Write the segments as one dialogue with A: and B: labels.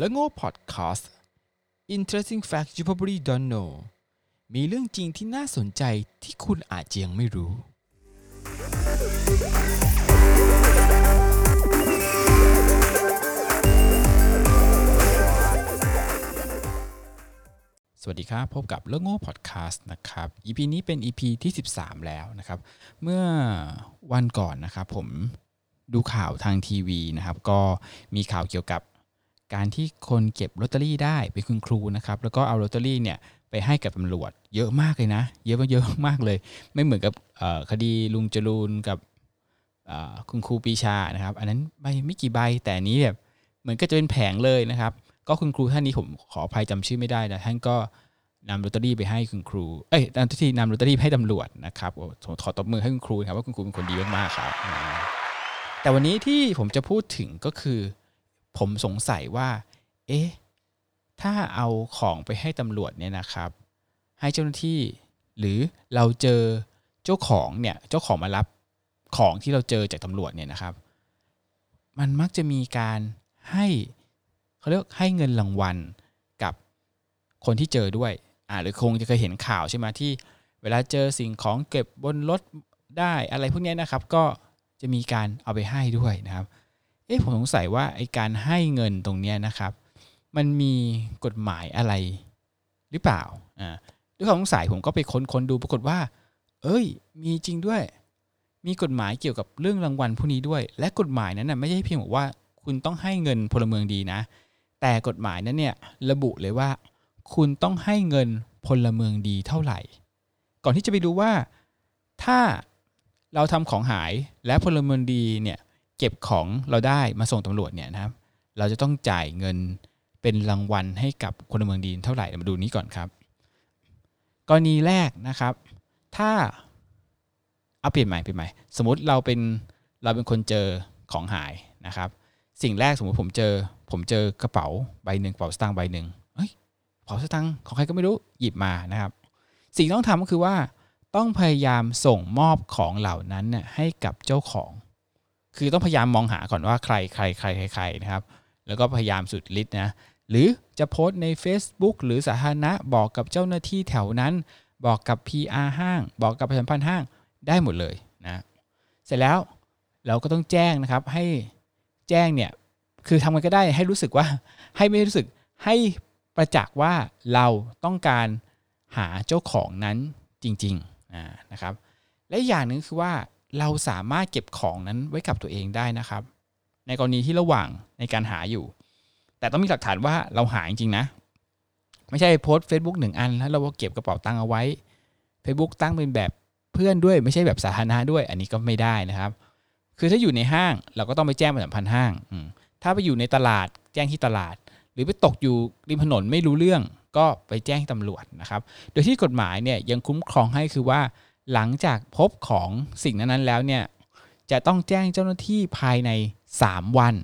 A: และโง่ Podcast Interesting Facts You Probably Don't Know มีเรื่องจริงที่น่าสนใจที่คุณอาจจะยังไม่รู้ สวัสดีครับ พบกับเรื่องโง่พอดแคสต์นะครับ EP นี้เป็น EP ที่ 13 แล้วนะครับ เมื่อวันก่อนนะครับผมดูข่าวทางทีวีนะครับ ก็มีข่าวเกี่ยวกับ การที่คนเก็บลอตเตอรี่ได้เป็นคุณครูนะครับ แล้วก็เอาลอตเตอรี่เนี่ยไปให้กับตำรวจ เยอะมากเลยนะ เยอะมากเยอะมากเลย ไม่เหมือนกับคดีลุงจรูญกับคุณครูปรีชานะครับ อันนั้นใบไม่กี่ใบแต่นี้แบบเหมือนก็จะเป็นแผงเลยนะครับ ก็คุณครูท่านนี้ผมขออภัยจำชื่อไม่ได้นะท่านก็นำลอตเตอรี่ไปให้คุณครู เอ้ยนำที่นำลอตเตอรี่ไปให้ตำรวจนะครับโอ้ขอตบมือให้คุณครูครับว่าคุณครูเป็นคนดีมากๆครับ แต่วันนี้ที่ผมจะพูดถึงก็คือ ผมสงสัยว่า เอ๊ะ ถ้าเอาของไปให้ตำรวจเนี่ยนะครับ ให้เจ้าหน้าที่ หรือเราเจอเจ้าของเนี่ย เจ้าของมารับของที่เราเจอจากตำรวจเนี่ยนะครับ มันมักจะมีการให้เขาเรียกให้เงินรางวัลกับคนที่เจอด้วย อ่าหรือคงจะเคยเห็นข่าวใช่ไหมที่ เวลาเจอสิ่งของเก็บบนรถได้อะไรพวกนี้นะครับ ก็จะมีการเอาไปให้ด้วยนะครับ เอ๊ะผมสงสัยว่าไอการให้เงินตรงเนี้ยนะครับ มันมีกฎหมายอะไรหรือเปล่าอ่าด้วยความสงสัยผมก็ไปค้นค้นดูปรากฏว่า เอ้ย มีจริงด้วย มีกฎหมายเกี่ยวกับเรื่องรางวัลพวกนี้ด้วย และกฎหมายนั้นน่ะไม่ใช่เพียงบอกว่าคุณต้องให้เงินพลเมืองดีนะ แต่กฎหมายนั้นเนี่ยระบุเลยว่า คุณต้องให้เงินพลเมืองดีเท่าไหร่ ก่อนที่จะไปดูว่าถ้าเราทำของหายและพลเมืองดีเนี่ย เก็บของเราได้มาส่งตำรวจเนี่ยนะครับ เราจะต้องจ่ายเงินเป็นรางวัลให้กับพลเมืองดีเท่าไหร่มาดูนี้ก่อนครับ กรณีแรกนะครับ ถ้าเอาเปลี่ยนใหม่เปลี่ยนใหม่ สมมติเราเป็นเราเป็นคนเจอของหายนะครับ สิ่งแรกสมมติผมเจอ ผมเจอกระเป๋าใบหนึ่งกระเป๋าสตางค์ใบหนึ่งเฮ้ยกระเป๋าสตางค์ของใครก็ไม่รู้หยิบมานะครับ สิ่งที่ต้องทำก็คือว่าต้องพยายามส่งมอบของเหล่านั้นน่ยให้กับเจ้าของ คือต้องพยายามมองหาก่อนว่าใครใครใครใครใครนะครับ แล้วก็พยายามสุดฤทธิ์นะหรือจะโพสต์ใน Facebook หรือสาธารณะบอกกับเจ้าหน้าที่แถวนั้น บอกกับ PR ห้าง บอกกับประชาสัมพันธ์ห้างได้หมดเลยนะเสร็จแล้วเราก็ต้องแจ้งนะครับให้แจ้งเนี่ยคือทำกันก็ได้ให้รู้สึกว่าให้ไม่รู้สึกให้ประจักษ์ว่าเราต้องการหาเจ้าของนั้นจริงๆนะครับและอย่างหนึ่งคือว่า เราสามารถเก็บของนั้นไว้กับตัวเองได้นะครับ ในกรณีที่ระหว่างในการหาอยู่ แต่ต้องมีหลักฐานว่าเราหาจริงๆนะ ไม่ใช่โพสต์ Facebook หนึ่งอัน แล้วเราก็เก็บกระเป๋าตังค์เอาไว้ Facebook ตั้งเป็นแบบเพื่อนด้วยไม่ใช่แบบสาธารณะด้วย อันนี้ก็ไม่ได้นะครับ คือถ้าอยู่ในห้างเราก็ต้องไปแจ้งประชาสัมพันธ์ห้างถ้าไปอยู่ในตลาดแจ้งที่ตลาด หรือไปตกอยู่ริมถนนไม่รู้เรื่อง ก็ไปแจ้งตำรวจนะครับ โดยที่กฎหมายเนี่ยยังคุ้มครองให้คือว่า หลังจากพบของสิ่งนั้นๆแล้วเนี่ยจะต้องแจ้งเจ้าหน้าที่ภายใน 3 วัน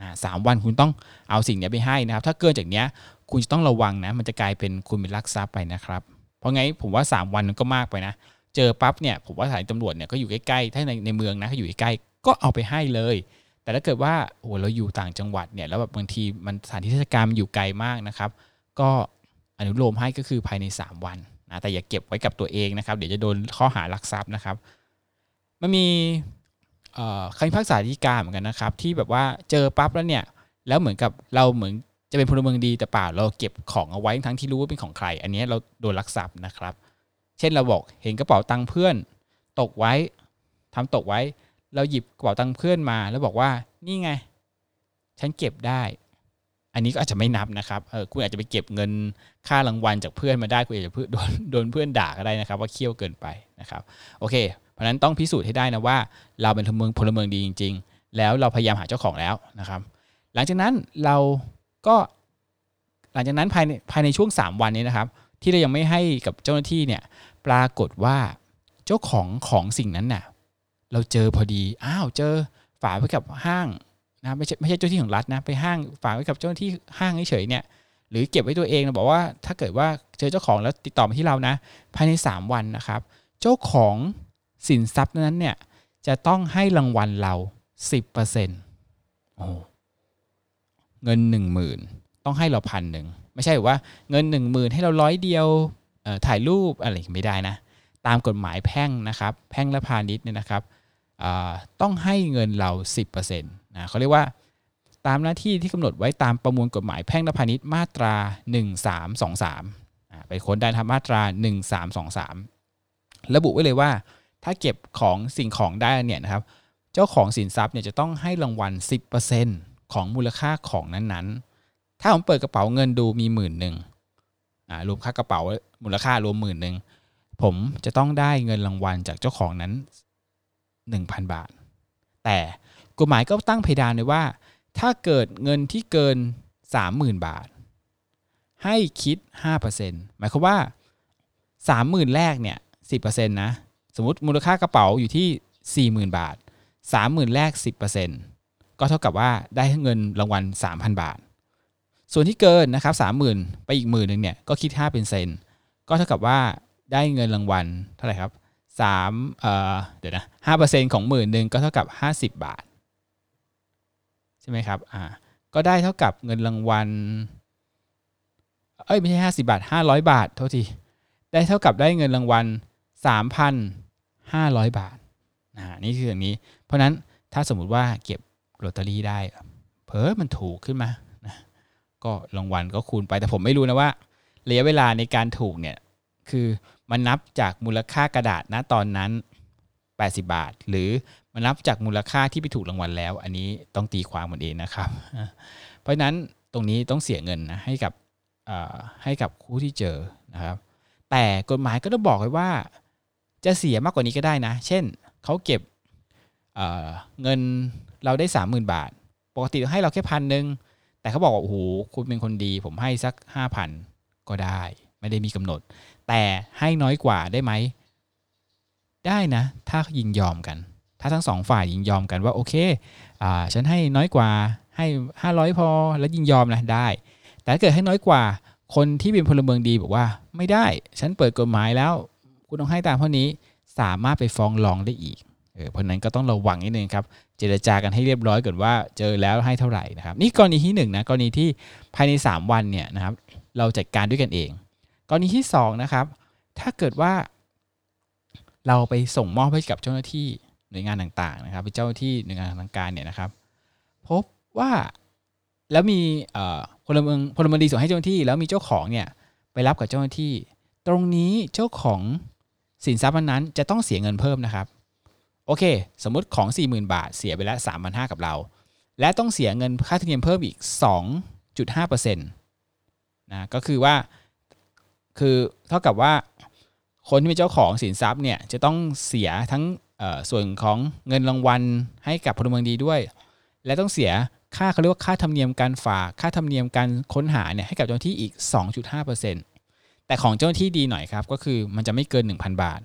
A: นะสามวันคุณต้องเอาสิ่งนี้ไปให้นะครับ ถ้าเกินจากเนี้ยคุณจะต้องระวังนะ มันจะกลายเป็นคุณเป็นลักทรัพย์ไปนะครับ เพราะไงผมว่า 3 วันมันก็มากไปนะ เจอปั๊บเนี่ยผมว่าสานีตำรวจเนี่ยก็อยู่ใกล้ๆ ถ้าในในเมืองนะเขาอยู่ใกล้ก็เอาไปให้เลย แต่ถ้าเกิดว่าโอ้เราอยู่ต่างจังหวัดเนี่ยแล้วแบบบางทีมันสถานที่ราชการมันอยู่ไกลมากนะครับ ก็อนุโลมให้ก็คือภายใน 3 วัน นะแต่อย่าเก็บไว้กับตัวเองนะครับ เดี๋ยวจะโดนข้อหารักทรัพย์นะครับ มันมีเคำพิพากษาฎีกาเหมือนกันนะครับ ที่แบบว่าเจอปั๊บแล้วเนี่ย แล้วเหมือนกับเราเหมือนจะเป็นพลเมืองดีแต่เปล่าเราเก็บของเอาไว้ทั้งที่รู้ว่าเป็นของใคร อันนี้เราโดนลักทรัพย์นะครับ เช่นเราบอกเห็นกระเป๋าตังค์เพื่อน ตกไว้ทำตกไว้ เราหยิบกระเป๋าตังค์เพื่อนมา แล้วบอกว่านี่ไง ฉันเก็บได้ อันนี้ก็อาจจะไม่นับนะครับเออคุณอาจจะไปเก็บเงินค่ารางวัลจากเพื่อนมาได้คุณอาจจะเพื่อนโดนโดนเพื่อนด่าก็ได้นะครับ ว่าเคี่ยวเกินไปนะครับโอเค เพราะนั้นต้องพิสูจน์ให้ได้นะว่า เราเป็นพลเมืองพลเมืองดีจริง ๆ แล้วเราพยายามหาเจ้าของแล้วนะครับ หลังจากนั้นเราก็หลังจากนั้นภายในภายในช่วง 3 วันนี้นะครับ ที่เรายังไม่ให้กับเจ้าหน้าที่เนี่ยปรากฏว่าเจ้าของของสิ่งนั้นน่ะเราเจอพอดีอ้าวเจอฝากไว้กับห้าง นะไม่ใช่ไม่ใช่เจ้าที่ของรัฐนะไปห้างฝากไว้กับเจ้าหน้าที่ห้างเฉยๆเนี่ยหรือเก็บไว้ตัวเองเราบอกว่าถ้าเกิดว่าเจอเจ้าของแล้วติดต่อมาที่เรานะ ภายใน 3 วันนะครับ เจ้าของสินทรัพย์นั้นเนี่ยจะต้องให้รางวัลเรา 10%โอ้เงิน 1 0,000 ต้องให้เราพันหนึ่งไม่ใช่ว่าเงิน 1 0,000 ให้เราร้อยเดียวถ่ายรูปอะไรไม่ได้นะ ตามกฎหมายแพ่งนะครับ แพ่งและพาณิชย์เนี่ยนะครับต้องให้เงินเรา 10% นะเขาเรียกว่าตามหน้าที่ที่กำหนดไว้ตามประมวลกฎหมายแพ่งและพาณิชย์มาตรา 1323ไปค้นได้ทำมาตรา 1323 ระบุไว้เลยว่า ถ้าเก็บของสิ่งของได้เนี่ยนะครับเจ้าของสินทรัพย์เนี่ยจะต้องให้รางวัล 10%ของมูลค่าของนั้นๆ ถ้าผมเปิดกระเป๋าเงินดูมีหมื่นหนึ่งรวมค่ากระเป๋ามูลค่ารวมหมื่นหนึ่งผมจะต้องได้เงินรางวัลจากเจ้าของนั้น 1,000 บาท แต่ กฎหมายก็ตั้งเพดานไว้ว่า ถ้าเกิดเงินที่เกิน 30,000 บาท ให้คิด 5%หมายความว่า 30,000 แรกเนี่ย 10%นะ สมมติมูลค่ากระเป๋าอยู่ที่ 40,000 บาท 30,000 แรก 10%ก็เท่ากับว่าได้เงินรางวัล 3,000 บาท ส่วนที่เกินนะครับ 30,000 ไปอีกหมื่นหนึ่งเนี่ยก็คิด 5%ก็เท่ากับว่าได้เงินรางวัลเท่าไหร่ครับ3เอ่อเดี๋ยวนะ5%ของหมื่นหนึ่งก็เท่ากับ50บาท ช่ไหมครับ อ่า ก็ได้เท่ากับเงินรางวัล เอ้ยไม่ใช่ห้าสิบาทห้าร้อยบาทโทษที ได้เท่ากับได้เงินรางวัลสามพันห้าร้อยบาทนะนี่คืออย่างนี้ เพราะนั้นถ้าสมมุติว่าเก็บลอตเตอรี่ได้ เพิ่มันถูกขึ้นมานะก็รางวัลก็คูณไป แต่ผมไม่รู้นะว่าระยะเวลาในการถูกเนี่ย คือมันนับจากมูลค่ากระดาษนะตอนนั้น 80 บาท หรือ มันนับจากมูลค่าที่ไปถูกรางวัลแล้ว อันนี้ต้องตีความมันเองนะครับ เพราะฉะนั้นตรงนี้ต้องเสียเงินนะให้กับให้กับคู่ที่เจอนะครับ แต่กฎหมายก็ต้องบอกไว้ว่า จะเสียมากกว่านี้ก็ได้นะ เช่นเขาเก็บเเงินเราได้สามหมื่นบาท ปกติให้เราแค่พันหนึ่งแต่เขาบอกว่าโอ้โหคุณเป็นคนดี ผมให้สักห้าพันก็ได้ ไม่ได้มีกำหนด แต่ให้น้อยกว่าได้ไหม ได้นะ ถ้ายินยอมกัน ถ้าทั้งสองฝ่ายยินยอมกันว่าโอเคอ่าฉันให้น้อยกว่าให้ 500 พอแล้วยินยอมนะได้ แต่ถ้าเกิดให้น้อยกว่าคนที่เป็นพลเมืองดีบอกว่าไม่ได้ ฉันเปิดกฎหมายแล้ว คุณต้องให้ตามเท่านี้สามารถไปฟ้องร้องได้อีกเออเพราะนั้นก็ต้องระวังนิดนึงครับ เจรจากันให้เรียบร้อยก่อนว่าเจอแล้วให้เท่าไหร่นะครับ นี่กรณีที่1นนะกรณีที่ภายใน 3 วันเนี่ยนะครับ เราจัดการด้วยกันเอง กรณีที่2นะครับ ถ้าเกิดว่า เราไปส่งมอบให้กับเจ้าหน้าที่ หน่วยงานต่างๆนะครับเจ้าที่หน่วยงานทางการเนี่ยนะครับ พบว่าแล้วมีพลเมืองพลเมืองดีส่งให้เจ้าหน้าที่ แล้วมีเจ้าของเนี่ยไปรับกับเจ้าหน้าที่ ตรงนี้เจ้าของสินทรัพย์นั้นจะต้องเสียเงินเพิ่มนะครับ โอเค สมมติของ 40,000 บาทเสียไปแล้ว3,500กับเรา และต้องเสียเงินค่าธรรมเนียมเพิ่มอีก 2.5%นะก็คือว่าคือเท่ากับว่าคนที่เป็นเจ้าของสินทรัพย์เนี่ยจะต้องเสียทั้ง ส่วนของเงินรางวัลให้กับพลเมืองดีด้วย และต้องเสียค่าเขาเรียกว่าค่าธรรมเนียมการฝากค่าธรรมเนียมการค้นหาเนี่ยให้กับเจ้าหน้าที่อีก 2.5%แต่ของเจ้าหน้าที่ดีหน่อยครับ ก็คือมันจะไม่เกิน 1,000 บาท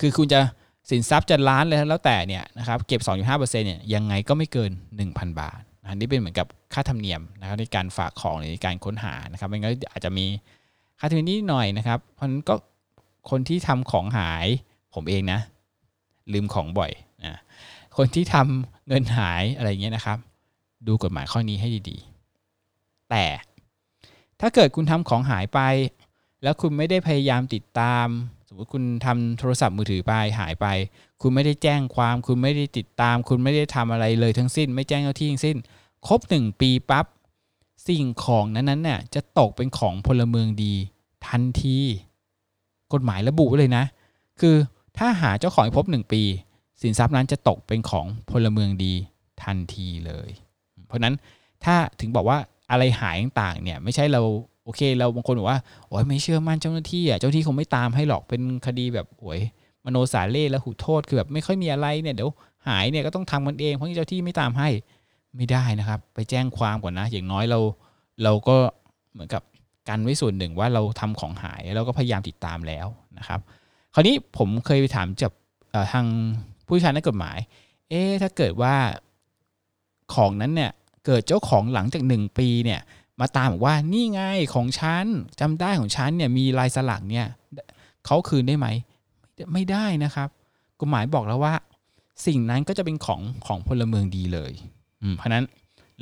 A: คือคุณจะสินทรัพย์จะล้านเลยแล้วแต่เนี่ยนะครับเก็บ 2.5%เนี่ยยังไงก็ไม่เกิน 1,000 บาทอันนี้เป็นเหมือนกับค่าธรรมเนียมนะครับในการฝากของในการค้นหานะครับมันก็อาจจะมีค่าธรรมเนียมนิดหน่อยนะครับเพราะนั้นก็คนที่ทำของหายผมเองนะ ลืมของบ่อยนะคนที่ทำเงินหายอะไรเงี้ยนะครับ ดูกฎหมายข้อนี้ให้ดีๆ แต่ถ้าเกิดคุณทำของหายไป แล้วคุณไม่ได้พยายามติดตาม สมมติคุณทำโทรศัพท์มือถือไปหายไป คุณไม่ได้แจ้งความ คุณไม่ได้ติดตาม คุณไม่ได้ทำอะไรเลยทั้งสิ้น ไม่แจ้งเจ้าที่ทั้งสิ้น ครบหนึ่งปีปับ๊บสิ่งของนั้นๆเนี่ยจะตกเป็นของพลเมืองดีทันที กฎหมายระบุเลยนะ คือ ถ้าหาเจ้าของพบหนึ่งปี สินทรัพย์นั้นจะตกเป็นของพลเมืองดีทันทีเลย เพราะนั้นถ้าถึงบอกว่าอะไรหายต่างๆเนี่ยไม่ใช่เราโอเค เราบางคนบอกว่าโอ้ยไม่เชื่อมั่นเจ้าหน้าที่อะเจ้าที่คงไม่ตามให้หรอกเป็นคดีแบบโอ้ยมโนสาเล่และหูโทษคือแบบไม่ค่อยมีอะไรเนี่ยเดี๋ยวหายเนี่ยก็ต้องทำมันเองเพราะเจ้าที่ไม่ตามให้ไม่ได้นะครับ ไปแจ้งความก่อนนะ อย่างน้อยเราเราก็เหมือนกับกันไว้ส่วนหนึ่งว่าเราทำของหายแล้วก็พยายามติดตามแล้วนะครับ คราวนี้ผมเคยไปถามจากทางผู้ชาญนักกฎหมาย เอ๊ถ้าเกิดว่าของนั้นเนี่ยเกิดเจ้าของหลังจากหนึ่งปีเนี่ยมาตามบอกว่านี่ไงของฉันจำได้ของฉันเนี่ยมีลายสลักเนี่ยเขาคืนได้ไหมไม่ได้นะครับกฎหมายบอกแล้วว่า สิ่งนั้นก็จะเป็นของของพลเมืองดีเลยเพราะนั้น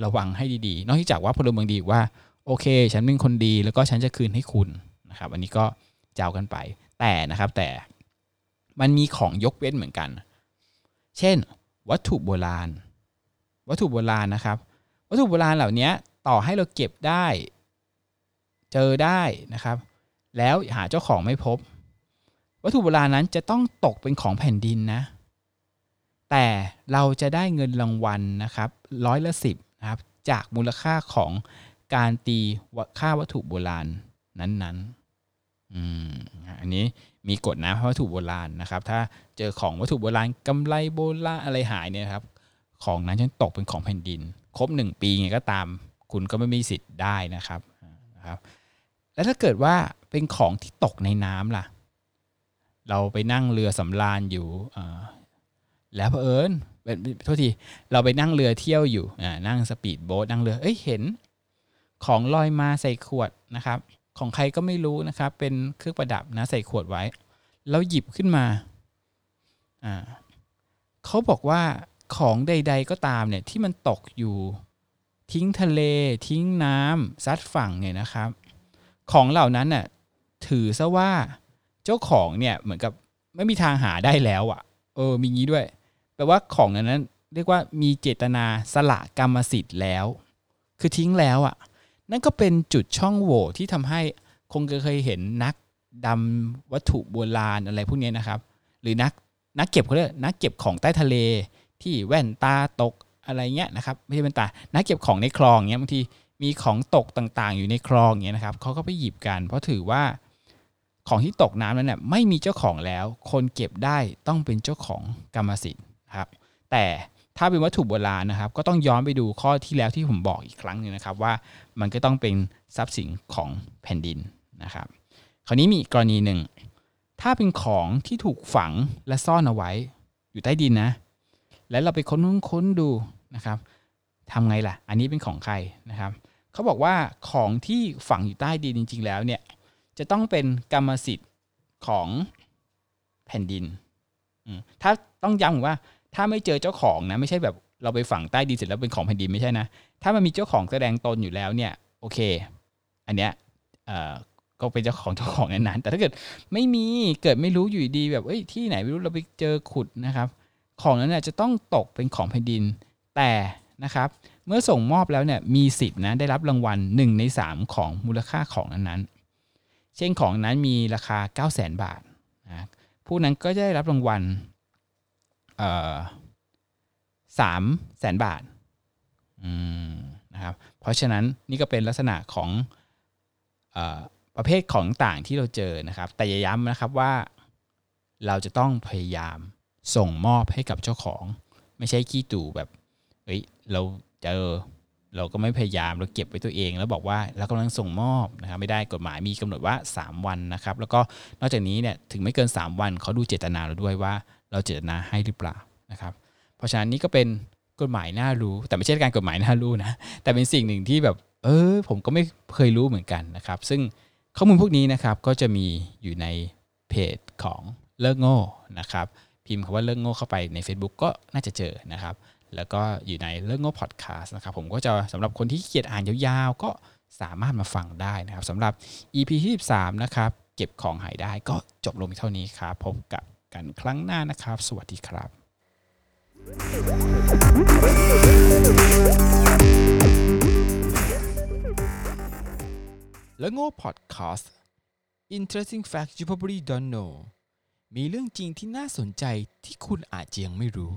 A: ระวังให้ดีๆ นอกจากว่าพลเมืองดีว่า โอเค ฉันเป็นคนดีแล้วก็ฉันจะคืนให้คุณนะครับ อันนี้ก็เจ้ากันไป แต่นะครับแต่มันมีของยกเว้นเหมือนกัน เช่น วัตถุโบราณ วัตถุโบราณนะครับ วัตถุโบราณเหล่านี้ต่อให้เราเก็บได้ เจอได้นะครับ แล้วหาเจ้าของไม่พบ วัตถุโบราณนั้นจะต้องตกเป็นของแผ่นดินนะ แต่เราจะได้เงินรางวัลนะครับร้อยละสิบนะครับจากมูลค่าของการตีค่าวัตถุโบราณนั้นๆ อืมอันนี้มีกฎนะเพราะวัตถุโบราณนะครับ ถ้าเจอของวัตถุโบราณกำไรโบราณอะไรหายเนี่ยครับ ของนั้นจะตกเป็นของแผ่นดิน ครบหนึ่งปีไงก็ตาม คุณก็ไม่มีสิทธิ์ได้นะครับนะครับ แล้วถ้าเกิดว่าเป็นของที่ตกในน้ำล่ะ เราไปนั่งเรือสำราญอยู่แล้วเผอิญโทษทีเราไปนั่งเรือเที่ยวอยู่นั่งสปีดโบ๊ทนั่งเรือเอ้ยเห็น ของลอยมาใส่ขวดนะครับ ของใครก็ไม่รู้นะครับ เป็นเครื่องประดับนะใส่ขวดไว้ แล้วหยิบขึ้นมาอ่าเขาบอกว่าของใด ๆ ก็ตามเนี่ยที่มันตกอยู่ทิ้งทะเล ทิ้งน้ำซัดฝั่งเนี่ยนะครับ ของเหล่านั้นน่ะถือซะว่าเจ้าของเนี่ยเหมือนกับไม่มีทางหาได้แล้วอะ่ะ เออมีงี้ด้วยแปลว่าของนั้นเรียกว่ามีเจตนาสละกรรมสิทธิ์แล้ว คือทิ้งแล้วอะ่ะ นั่นก็เป็นจุดช่องโหว่ที่ทำให้คงเคยเห็นนักดำวัตถุโบราณอะไรพวกนี้นะครับ หรือนักนักเก็บเขาเรียกนักเก็บของใต้ทะเลที่แว่นตาตกอะไรเงี้ยนะครับไม่ใช่แว่นตานักเก็บของในคลองเงี้ยบางทีมีของตกต่างๆ อยู่ในคลองเงี้ยนะครับเขาก็ไปหยิบกัน เพราะถือว่าของที่ตกน้ำนั้นเนี่ยไม่มีเจ้าของแล้ว คนเก็บได้ต้องเป็นเจ้าของกรรมสิทธิ์ครับ แต่ ถ้าเป็นวัตถุโบราณนะครับ ก็ต้องย้อนไปดูข้อที่แล้วที่ผมบอกอีกครั้งหนึ่งนะครับ ว่ามันก็ต้องเป็นทรัพย์สินของแผ่นดินนะครับ คราวนี้มีกรณีหนึ่ง ถ้าเป็นของที่ถูกฝังและซ่อนเอาไว้ อยู่ใต้ดินนะ แล้วเราไปค้นค้นดูนะครับทำไงล่ะ อันนี้เป็นของใครนะครับเขาบอกว่าของที่ฝังอยู่ใต้ดินจริง ๆ แล้วเนี่ยจะต้องเป็นกรรมสิทธิ์ของแผ่นดินถ้าต้องย้ำว่า ถ้าไม่เจอเจ้าของนะ ไม่ใช่แบบเราไปฝังใต้ดินเสร็จแล้วเป็นของแผ่นดินไม่ใช่นะ ถ้ามันมีเจ้าของแสดงตนอยู่แล้วเนี่ย โอเค อันเนี้ยก็เป็นเจ้าของเจ้าของนั้นๆแต่ถ้าเกิดไม่มีเกิดไม่รู้อยู่ดีแบบเอ้ยที่ไหนไม่รู้เราไปเจอขุดนะครับ ของนั้นเนี่ยจะต้องตกเป็นของแผ่นดิน แต่นะครับเมื่อส่งมอบแล้วเนี่ยมีสิทธินะได้รับรางวัล 1 ใน 3 ของมูลค่าของนั้นๆเช่นของนั้นมีราคา 9 0 0 0 0 0 บาทนะผู้นั้นก็จะได้รับรางวัล สามแสนบาทนะครับเพราะฉะนั้นนี่ก็เป็นลักษณะของอประเภทของต่างที่เราเจอนะครับ แต่ย้ำนะครับว่าเราจะต้องพยายามส่งมอบให้กับเจ้าของ ไม่ใช่ขี้ตู่แบบเฮ้ยเราเจอเราก็ไม่พยายามเราเก็บไว้ตัวเอง แล้วบอกว่าเรากำลังส่งมอบนะครับไม่ได้กฎหมายมีกำหนดว่า 3 วันนะครับ แล้วก็นอกจากนี้เนี่ยถึงไม่เกิน 3 วันเขาดูเจตนาเราด้วยว่า เราเจตนาให้หรือเปล่านะครับ เพราะฉะนั้นนี่ก็เป็นกฎหมายน่ารู้ แต่ไม่ใช่การกฎหมายน่ารู้นะ แต่เป็นสิ่งหนึ่งที่แบบ เออ ผมก็ไม่เคยรู้เหมือนกันนะครับ ซึ่งข้อมูลพวกนี้นะครับก็จะมีอยู่ในเพจของเลิกโง่นะครับ พิมพ์คำว่าเลิกโง่เข้าไปใน Facebook ก็น่าจะเจอนะครับ แล้วก็อยู่ในเลิกโง่พอดแคสต์นะครับ ผมก็จะสำหรับคนที่เกียดอ่านยาวๆ ก็สามารถมาฟังได้นะครับสำหรับ EP ที่ 13 นะครับ เก็บของหายได้ก็จบลงเท่านี้ครับ พบกับ กันครั้งหน้านะครับ สวัสดีครับ และโง่พอดคาสต์ Interesting Facts You Probably Don't Know มีเรื่องจริงที่น่าสนใจที่คุณอาจยังไม่รู้